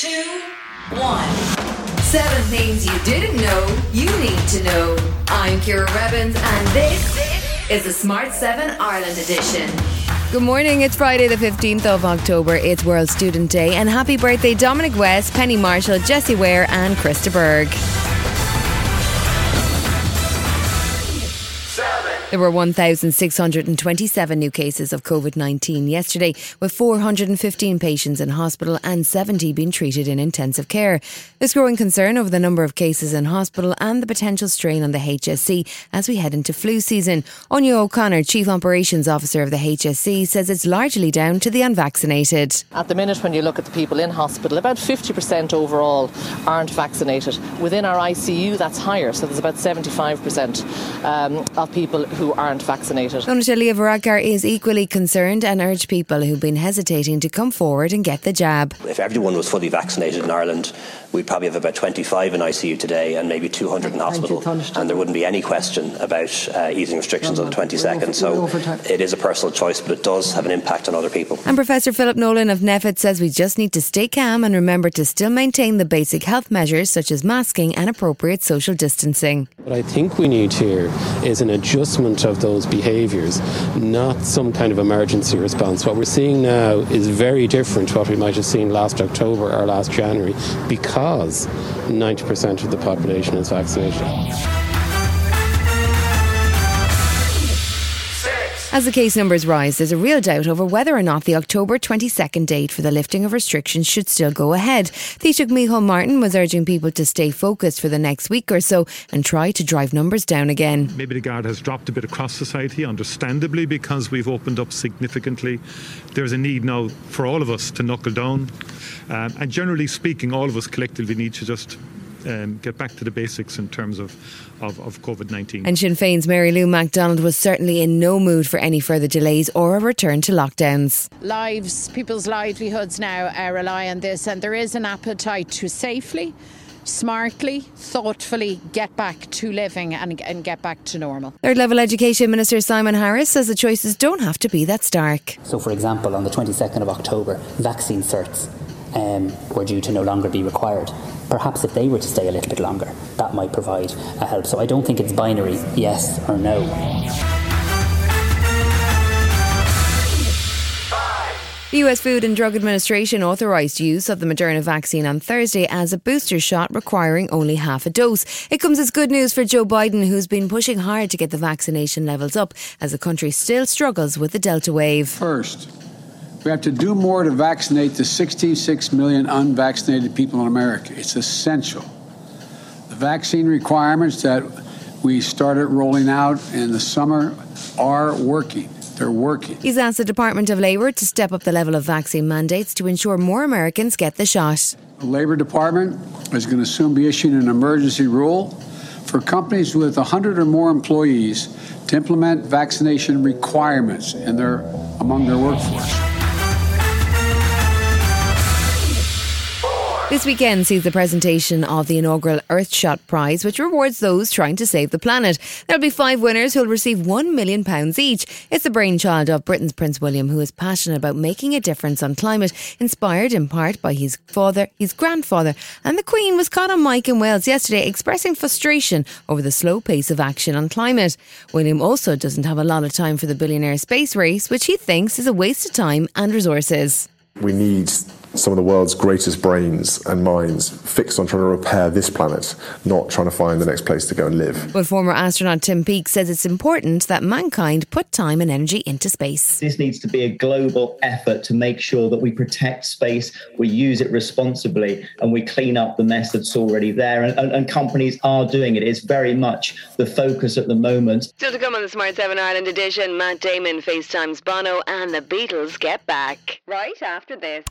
two, one. Seven things you didn't know you need to know. I'm Ciara Revins, and this is the Smart 7 Ireland edition. Good morning. It's Friday, the 15th of October. It's World Student Day. And happy birthday, Dominic West, Penny Marshall, Jessie Ware, and Chris de Burgh. There were 1,627 new cases of COVID 19 yesterday, with 415 patients in hospital and 70 being treated in intensive care. There's growing concern over the number of cases in hospital and the potential strain on the HSE as we head into flu season. Anne O'Connor, Chief Operations Officer of the HSE, says it's largely down to the unvaccinated. At the minute, when you look at the people in hospital, about 50% overall aren't vaccinated. Within our ICU, that's higher, so there's about 75% um, of people who aren't vaccinated. Tánaiste Leo Varadkar is equally concerned and urged people who've been hesitating to come forward and get the jab. If everyone was fully vaccinated in Ireland, we'd probably have about 25 in ICU today and maybe 200 in hospital, and there wouldn't be any question about uh, easing restrictions on the 22nd. So it is a personal choice, but it does have an impact on other people. And Professor Philip Nolan of NPHET says we just need to stay calm and remember to still maintain the basic health measures such as masking and appropriate social distancing. What I think we need here is an adjustment of those behaviours, not some kind of emergency response. What we're seeing now is very different to what we might have seen last October or last January because 90% of the population is vaccinated. As the case numbers rise, there's a real doubt over whether or not the October 22nd date for the lifting of restrictions should still go ahead. Taoiseach Micheál Martin was urging people to stay focused for the next week or so and try to drive numbers down again. Maybe the guard has dropped a bit across society, understandably, because we've opened up significantly. There's a need now for all of us to knuckle down. Um, and generally speaking, all of us collectively need to just um, get back to the basics in terms of, of, of COVID 19. And Sinn Féin's Mary Lou McDonald was certainly in no mood for any further delays or a return to lockdowns. Lives, people's livelihoods now uh, rely on this, and there is an appetite to safely smartly, thoughtfully get back to living and, and get back to normal. Third level education minister Simon Harris says the choices don't have to be that stark. So, for example, on the 22nd of October, vaccine certs um, were due to no longer be required. Perhaps if they were to stay a little bit longer, that might provide a help. So I don't think it's binary, yes or no. The US Food and Drug Administration authorised use of the Moderna vaccine on Thursday as a booster shot requiring only half a dose. It comes as good news for Joe Biden, who's been pushing hard to get the vaccination levels up as the country still struggles with the Delta wave. First, we have to do more to vaccinate the 66 million unvaccinated people in America. It's essential. The vaccine requirements that we started rolling out in the summer are working. They're working. He's asked the Department of Labour to step up the level of vaccine mandates to ensure more Americans get the shot. The Labour Department is going to soon be issuing an emergency rule for companies with 100 or more employees to implement vaccination requirements in their, among their workforce. This weekend sees the presentation of the inaugural Earthshot Prize, which rewards those trying to save the planet. There'll be five winners who'll receive £1 million each. It's the brainchild of Britain's Prince William, who is passionate about making a difference on climate, inspired in part by his father, his grandfather, and the Queen was caught on mic in Wales yesterday expressing frustration over the slow pace of action on climate. William also doesn't have a lot of time for the billionaire space race, which he thinks is a waste of time and resources. We need some of the world's greatest brains and minds fixed on trying to repair this planet, not trying to find the next place to go and live. But former astronaut Tim Peake says it's important that mankind put time and energy into space. This needs to be a global effort to make sure that we protect space, we use it responsibly, and we clean up the mess that's already there. And, and, and companies are doing it. It's very much the focus at the moment. Still to come on the Smart 7 Ireland edition, Matt Damon FaceTimes Bono and the Beatles get back. Right after this.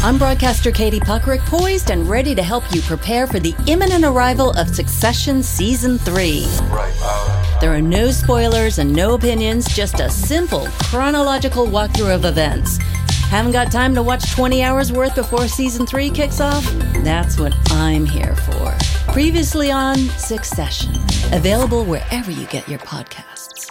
I'm broadcaster Katie Puckrik, poised and ready to help you prepare for the imminent arrival of Succession Season 3. Uh, there are no spoilers and no opinions, just a simple chronological walkthrough of events. Haven't got time to watch 20 hours worth before Season 3 kicks off? That's what I'm here for. Previously on Succession, available wherever you get your podcasts.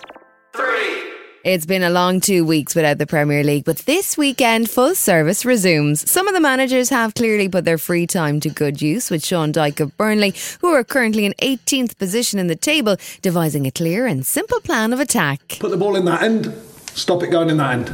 Three, It's been a long two weeks without the Premier League, but this weekend full service resumes. Some of the managers have clearly put their free time to good use, with Sean Dyche of Burnley, who are currently in 18th position in the table, devising a clear and simple plan of attack. Put the ball in that end, stop it going in that end.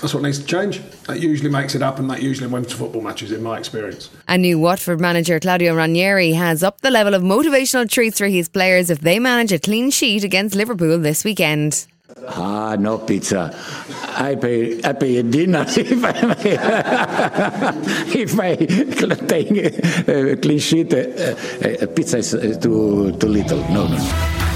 That's what needs to change. That usually makes it happen. That usually wins football matches, in my experience. A new Watford manager, Claudio Ranieri, has upped the level of motivational treats for his players if they manage a clean sheet against Liverpool this weekend. Ah, no pizza. I pay, I pay a dinner if I, if I take a clean sheet. Uh, uh, pizza is too, too little. No, no.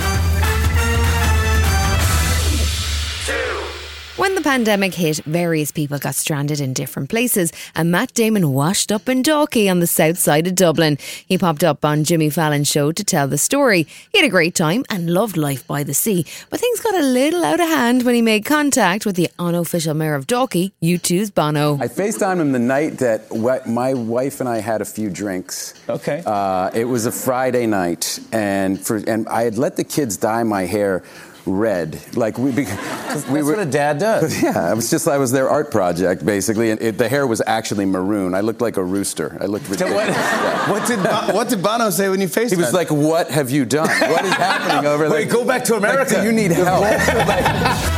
When the pandemic hit, various people got stranded in different places, and Matt Damon washed up in Dalkey on the south side of Dublin. He popped up on Jimmy Fallon's show to tell the story. He had a great time and loved life by the sea, but things got a little out of hand when he made contact with the unofficial mayor of Dalkey, U2's Bono. I FaceTimed him the night that my wife and I had a few drinks. Okay. Uh, it was a Friday night, and for and I had let the kids dye my hair red. Like we, because we were, what a dad does. Yeah, it was just I was their art project basically, and it, the hair was actually maroon. I looked like a rooster. I looked ridiculous. What, yeah. what, did what did Bono say when you faced him? He was like, "What have you done? What is happening over there? Wait, go back to America. Like, you need help."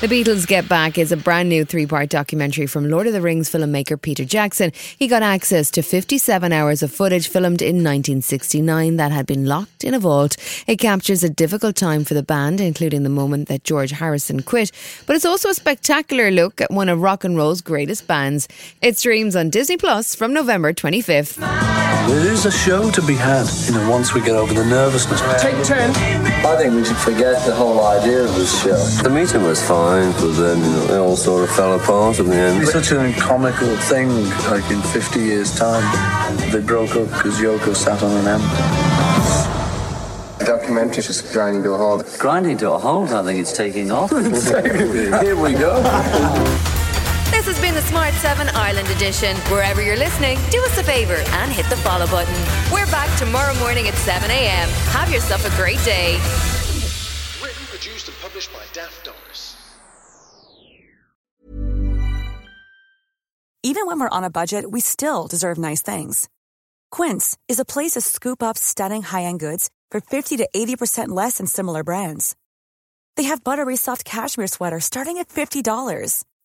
The Beatles Get Back is a brand new three part documentary from Lord of the Rings filmmaker Peter Jackson. He got access to 57 hours of footage filmed in 1969 that had been locked in a vault. It captures a difficult time for the band, including the moment that George Harrison quit, but it's also a spectacular look at one of rock and roll's greatest bands. It streams on Disney Plus from November 25th. There is a show to be had, you know, once we get over the nervousness. Take 10. I think we should forget the whole idea of this show. The meeting was fine fine, but then you know, it all sort of fell apart in the end. It's such a comical thing, like in 50 years' time, they broke up because Yoko sat on an amp. The documentary just grinding to a halt. Grinding to a halt? I think it's taking off. Here we go. Smart 7 Ireland edition. Wherever you're listening, do us a favour and hit the follow button. We're back tomorrow morning at 7 a.m. Have yourself a great day. Written, produced, and published by Daft Doris. Even when we're on a budget, we still deserve nice things. Quince is a place to scoop up stunning high end goods for 50 to 80% less than similar brands. They have buttery soft cashmere sweaters starting at $50,